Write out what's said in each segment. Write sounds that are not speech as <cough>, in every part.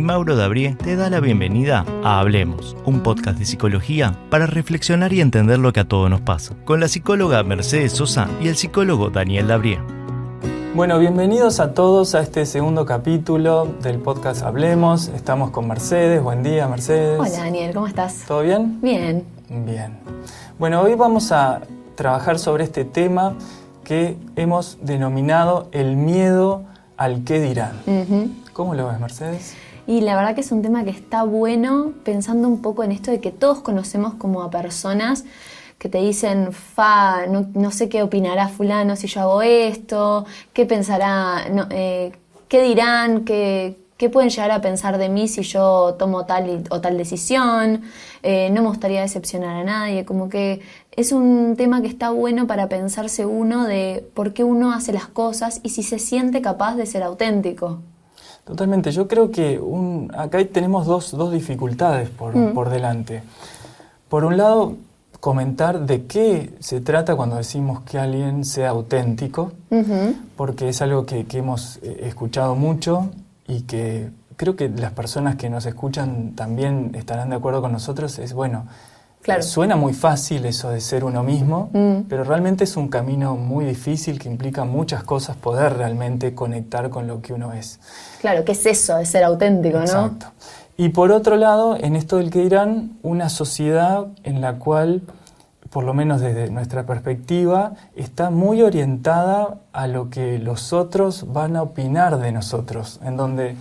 y Mauro Dabrié te da la bienvenida a Hablemos, un podcast de psicología para reflexionar y entender lo que a todos nos pasa, con la psicóloga Mercedes Sosa y el psicólogo Daniel Dabrié. Bueno, bienvenidos a todos a este segundo capítulo del podcast Hablemos. Estamos con Mercedes. Buen día, Mercedes. Hola, Daniel, ¿cómo estás? ¿Todo bien? Bien. Bien. Bueno, hoy vamos a trabajar sobre este tema que hemos denominado el miedo al qué dirán. ¿Cómo lo ves, Mercedes? Y la verdad que es un tema que está bueno pensando un poco en esto de que todos conocemos como a personas que te dicen, fa, no, sé qué opinará fulano si yo hago esto, qué pensará, eh, qué dirán, qué, qué, pueden llegar a pensar de mí si yo tomo tal o tal decisión, eh, no me gustaría decepcionar a nadie, como que es un tema que está bueno para pensarse uno de por qué uno hace las cosas y si se siente capaz de ser auténtico. Totalmente, yo creo que acá tenemos dos, dificultades mm. por, delante. Por un lado, comentar de qué se trata cuando decimos que alguien sea auténtico, porque es algo que, hemos eh, escuchado mucho y que creo que las personas que nos escuchan también estarán de acuerdo con nosotros, es bueno, Claro. Suena muy fácil eso de ser uno mismo, mm. pero realmente es un camino muy difícil que implica muchas cosas poder realmente conectar con lo que uno es. Claro, ¿qué es eso de ser auténtico, no? Exacto. Y por otro lado, en esto del que dirán, una sociedad en la cual, por lo menos desde nuestra perspectiva, está muy orientada a lo que los otros van a opinar de nosotros, en donde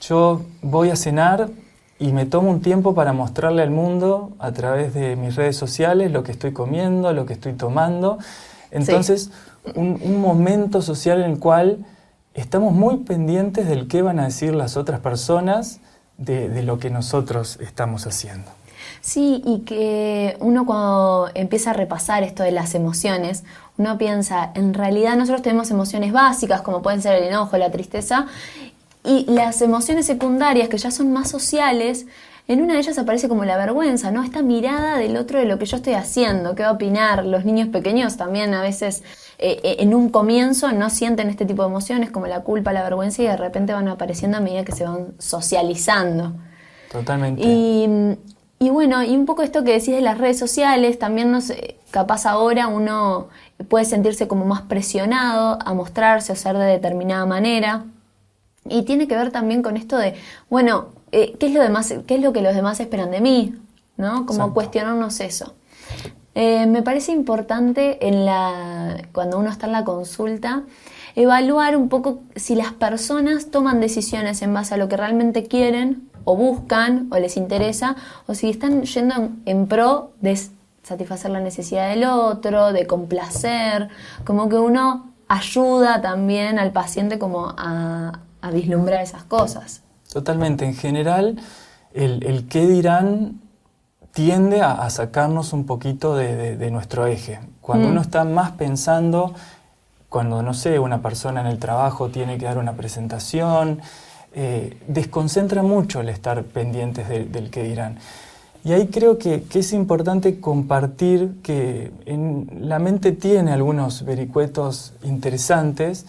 yo voy a cenar y me tomo un tiempo para mostrarle al mundo a través de mis redes sociales lo que estoy comiendo, lo que estoy tomando. Entonces, un, momento social en el cual estamos muy pendientes del qué van a decir las otras personas de, de lo que nosotros estamos haciendo. Sí, y que uno cuando empieza a repasar esto de las emociones, uno piensa, en realidad nosotros tenemos emociones básicas como pueden ser el enojo, la tristeza, y las emociones secundarias, que ya son más sociales, en una de ellas aparece como la vergüenza, ¿no? Esta mirada del otro de lo que yo estoy haciendo, qué va a opinar. Los niños pequeños también a veces eh, eh, en un comienzo no sienten este tipo de emociones como la culpa, la vergüenza y de repente van apareciendo a medida que se van socializando. Totalmente. Y, y bueno, y un poco esto que decís de las redes sociales, también no sé, capaz ahora uno puede sentirse como más presionado a mostrarse o ser de determinada manera. Y tiene que ver también con esto de, bueno, eh, ¿qué, es lo demás, ¿qué es lo que los demás esperan de mí? ¿No? Como cuestionarnos eso. Eh, me parece importante en la, cuando uno está en la consulta evaluar un poco si las personas toman decisiones en base a lo que realmente quieren o buscan o les interesa o si están yendo en pro de satisfacer la necesidad del otro, de complacer, como que uno ayuda también al paciente como a, a vislumbrar esas cosas. Totalmente. En general, el, qué dirán tiende a, sacarnos un poquito de, nuestro eje. Cuando mm. uno está más pensando, cuando, no sé, una persona en el trabajo tiene que dar una presentación, eh, desconcentra mucho el estar pendientes del qué dirán. Y ahí creo que, es importante compartir que en, la mente tiene algunos vericuetos interesantes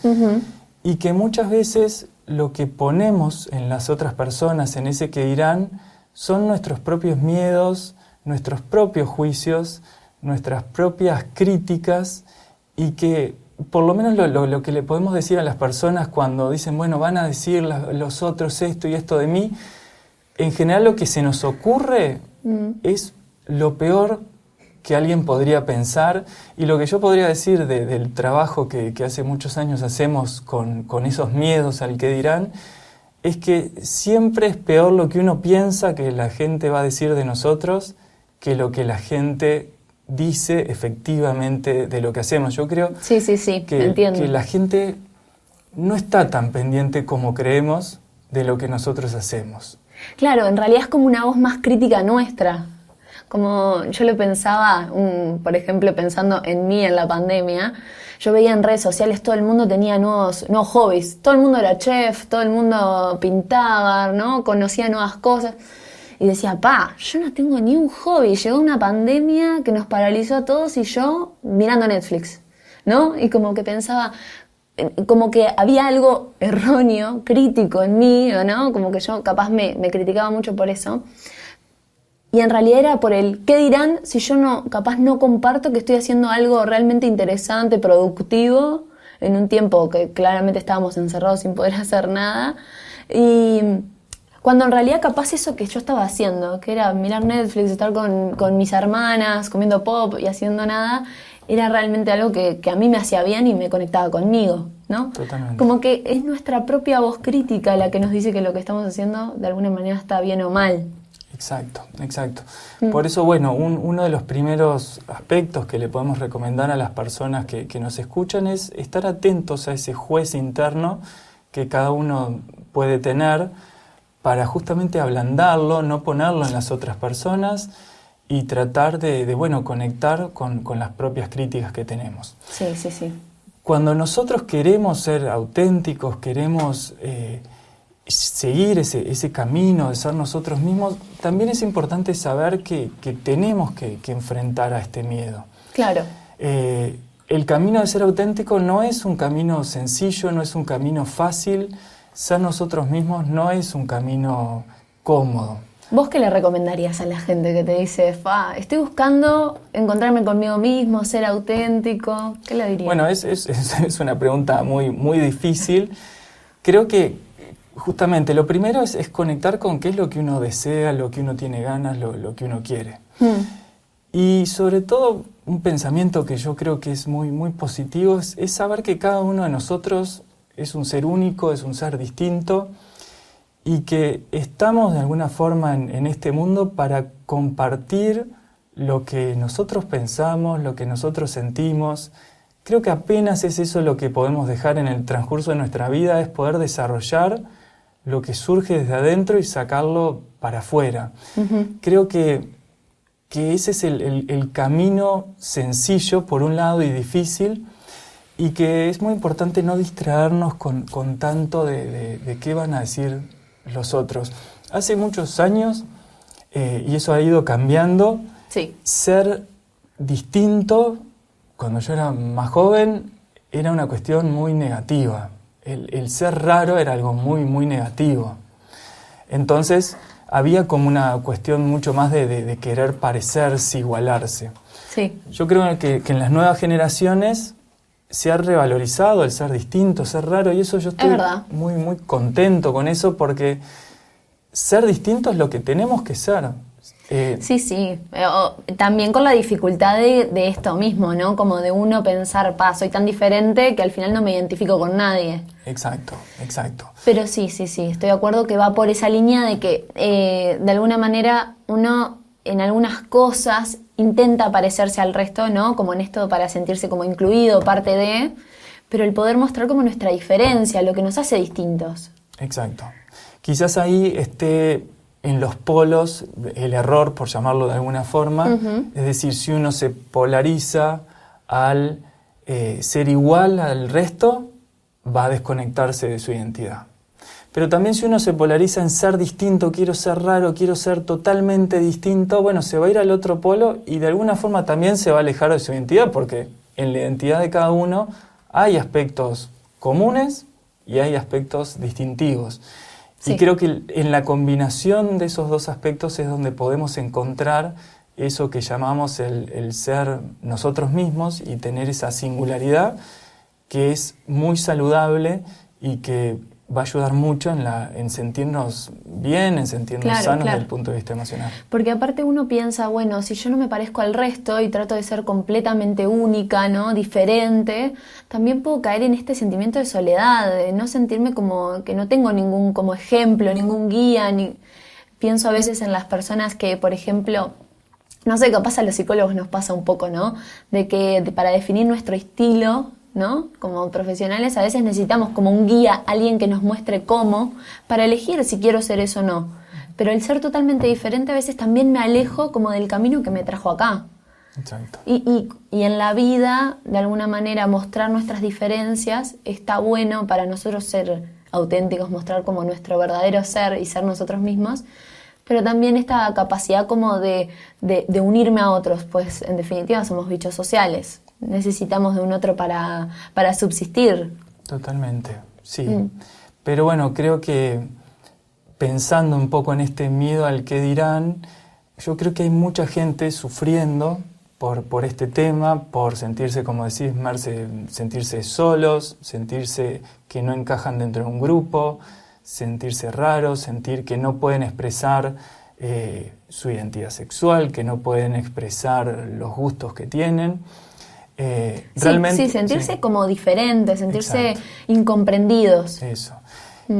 y que muchas veces lo que ponemos en las otras personas, en ese que dirán, son nuestros propios miedos, nuestros propios juicios, nuestras propias críticas y que por lo menos lo, que le podemos decir a las personas cuando dicen, bueno, van a decir los otros esto y esto de mí, en general lo que se nos ocurre mm. es lo peor que alguien podría pensar y lo que yo podría decir del trabajo que, hace muchos años hacemos con, esos miedos al que dirán, es que siempre es peor lo que uno piensa que la gente va a decir de nosotros que lo que la gente dice efectivamente de lo que hacemos. Yo creo sí, sí, sí, que, que la gente no está tan pendiente como creemos de lo que nosotros hacemos. Claro, en realidad es como una voz más crítica nuestra. Como yo lo pensaba, por ejemplo, pensando en mí en la pandemia, yo veía en redes sociales todo el mundo tenía nuevos, nuevos hobbies, todo el mundo era chef, todo el mundo pintaba, ¿no? Conocía nuevas cosas. Y decía, pa, yo no tengo ni un hobby. Llegó una pandemia que nos paralizó a todos y yo mirando Netflix, ¿no? Y como que pensaba, como que había algo erróneo, crítico en mí, ¿no? Como que yo capaz me, me, criticaba mucho por eso. Y en realidad era por el qué dirán si yo no, capaz no comparto que estoy haciendo algo realmente interesante, productivo, en un tiempo que claramente estábamos encerrados sin poder <laughs> hacer nada. Y cuando en realidad capaz eso que yo estaba haciendo, que era mirar Netflix, estar con, con mis hermanas, comiendo pop y haciendo nada, era realmente algo que, que, a mí me hacía bien y me conectaba conmigo, ¿no? Totalmente. Como que es nuestra propia voz crítica la que nos dice que lo que estamos haciendo de alguna manera está bien o mal. Exacto, exacto. Mm. Por eso, bueno, un, uno de los primeros aspectos que le podemos recomendar a las personas que, que nos escuchan es estar atentos a ese juez interno que cada uno puede tener para justamente ablandarlo, no ponerlo en las otras personas y tratar de, de bueno, conectar con, con, las propias críticas que tenemos. Sí, sí, sí. Cuando nosotros queremos ser auténticos, queremos eh, seguir ese, ese, camino de ser nosotros mismos, también es importante saber que, que tenemos que, que, enfrentar a este miedo. Claro. Eh, el camino de ser auténtico no es un camino sencillo, no es un camino fácil. Ser nosotros mismos no es un camino cómodo. ¿Vos qué le recomendarías a la gente que te dice, Fa, estoy buscando encontrarme conmigo mismo, ser auténtico? ¿Qué le dirías? Bueno, es, es, <laughs> es una pregunta muy, muy difícil. Creo que justamente lo primero es, es, conectar con qué es lo que uno desea, lo que uno tiene ganas, lo, lo que uno quiere. Hmm. Y sobre todo, un pensamiento que yo creo que es muy, muy positivo es, es saber que cada uno de nosotros es un ser único, es un ser distinto y que estamos de alguna forma en, en, este mundo para compartir lo que nosotros pensamos, lo que nosotros sentimos. Creo que apenas es eso lo que podemos dejar en el transcurso de nuestra vida, es poder desarrollar lo que surge desde adentro y sacarlo para afuera. Uh -huh. Creo que, que ese es el, el, el camino sencillo, por un lado, y difícil, y que es muy importante no distraernos con, con tanto de, de, de, qué van a decir los otros. Hace muchos años, eh, y eso ha ido cambiando, sí. ser distinto, cuando yo era más joven, era una cuestión muy negativa. El, el, ser raro era algo muy, muy negativo. Entonces, había como una cuestión mucho más de, de querer parecerse, igualarse. Sí. Yo creo que, que en las nuevas generaciones se ha revalorizado el ser distinto, ser raro, y eso yo estoy muy, muy contento con eso porque ser distinto es lo que tenemos que ser. Eh, sí, sí. También con la dificultad de, de, esto mismo, ¿no? Como de uno pensar, pa, soy tan diferente que al final no me identifico con nadie. Exacto, exacto. Pero sí, sí, sí, estoy de acuerdo que va por esa línea de que eh, de alguna manera uno en algunas cosas intenta parecerse al resto, ¿no? Como en esto para sentirse como incluido, parte de, pero el poder mostrar como nuestra diferencia, lo que nos hace distintos. Exacto. Quizás ahí esté en los polos el error, por llamarlo de alguna forma, uh -huh. es decir, si uno se polariza al eh, ser igual al resto, va a desconectarse de su identidad. Pero también si uno se polariza en ser distinto, quiero ser raro, quiero ser totalmente distinto, bueno, se va a ir al otro polo y de alguna forma también se va a alejar de su identidad, porque en la identidad de cada uno hay aspectos comunes y hay aspectos distintivos. Sí. Y creo que en la combinación de esos dos aspectos es donde podemos encontrar eso que llamamos el, el ser nosotros mismos y tener esa singularidad que es muy saludable y que va a ayudar mucho en, la, en sentirnos bien, en sentirnos claro, sanos claro. desde el punto de vista emocional. Porque aparte uno piensa, bueno, si yo no me parezco al resto y trato de ser completamente única, ¿no? Diferente, también puedo caer en este sentimiento de soledad, de no sentirme como que no tengo ningún como ejemplo, ningún guía, ni pienso a veces en las personas que, por ejemplo, no sé, capaz a los psicólogos nos pasa un poco, ¿no? De que para definir nuestro estilo ¿no? Como profesionales a veces necesitamos como un guía, alguien que nos muestre cómo, para elegir si quiero ser eso o no. Pero el ser totalmente diferente a veces también me alejo como del camino que me trajo acá. Exacto. Y, y, y en la vida, de alguna manera, mostrar nuestras diferencias está bueno para nosotros ser auténticos, mostrar como nuestro verdadero ser y ser nosotros mismos, pero también esta capacidad como de, de, de unirme a otros, pues en definitiva somos bichos sociales necesitamos de un otro para, para subsistir. Totalmente, sí. Mm. Pero bueno, creo que pensando un poco en este miedo al que dirán, yo creo que hay mucha gente sufriendo por, por este tema, por sentirse, como decís, Marce, sentirse solos, sentirse que no encajan dentro de un grupo, sentirse raros, sentir que no pueden expresar eh, su identidad sexual, que no pueden expresar los gustos que tienen. Eh, sí, realmente, sí, sentirse como diferentes, sentirse incomprendidos. Eso. Mm.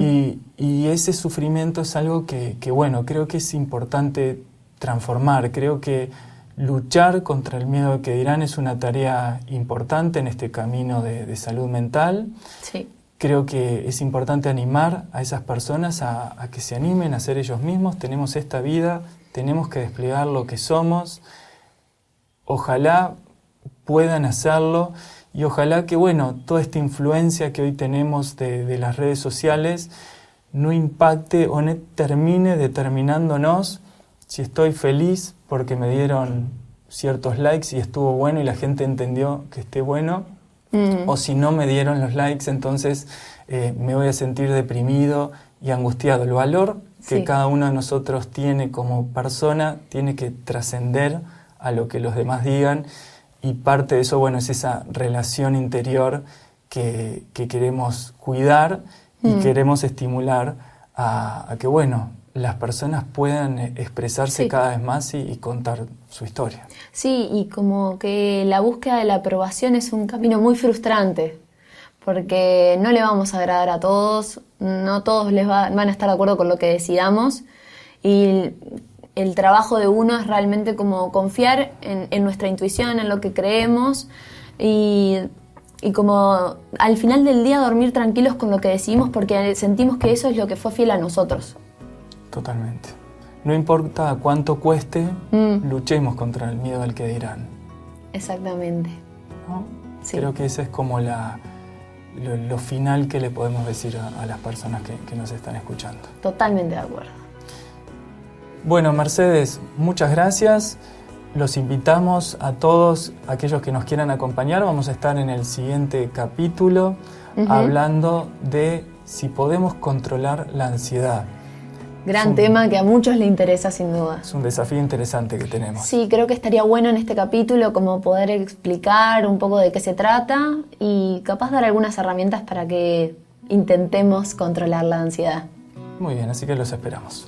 Y, ese sufrimiento es algo que, bueno, creo que es importante transformar. Creo que luchar contra el miedo que dirán es una tarea importante en este camino de, salud mental. Sí. Creo que es importante animar a esas personas a, a, que se animen a ser ellos mismos. Tenemos esta vida, tenemos que desplegar lo que somos. Ojalá puedan hacerlo y ojalá que, bueno, toda esta influencia que hoy tenemos de, las redes sociales no impacte o no termine determinándonos si estoy feliz porque me dieron ciertos likes y estuvo bueno y la gente entendió que esté bueno, mm. o si no me dieron los likes, entonces eh, me voy a sentir deprimido y angustiado. El valor que cada uno de nosotros tiene como persona tiene que trascender a lo que los demás digan y parte de eso, bueno, es esa relación interior que, queremos cuidar y mm. queremos estimular a, que, bueno, las personas puedan expresarse cada vez más y, contar su historia. Sí, y como que la búsqueda de la aprobación es un camino muy frustrante, porque no le vamos a agradar a todos, no todos les van a estar de acuerdo con lo que decidamos, y el trabajo de uno es realmente como confiar en, nuestra intuición, en lo que creemos y, como al final del día dormir tranquilos con lo que decidimos porque sentimos que eso es lo que fue fiel a nosotros. Totalmente. No importa cuánto cueste, mm. luchemos contra el miedo al que dirán. Exactamente. Creo que ese es como la, lo, final que le podemos decir a, las personas que nos están escuchando. Totalmente de acuerdo. Bueno, Mercedes, muchas gracias. Los invitamos a todos aquellos que nos quieran acompañar. Vamos a estar en el siguiente capítulo hablando de si podemos controlar la ansiedad. Gran tema que a muchos le interesa sin duda. Es un desafío interesante que tenemos. Sí, creo que estaría bueno en este capítulo como poder explicar un poco de qué se trata y capaz dar algunas herramientas para que intentemos controlar la ansiedad. Muy bien, así que los esperamos.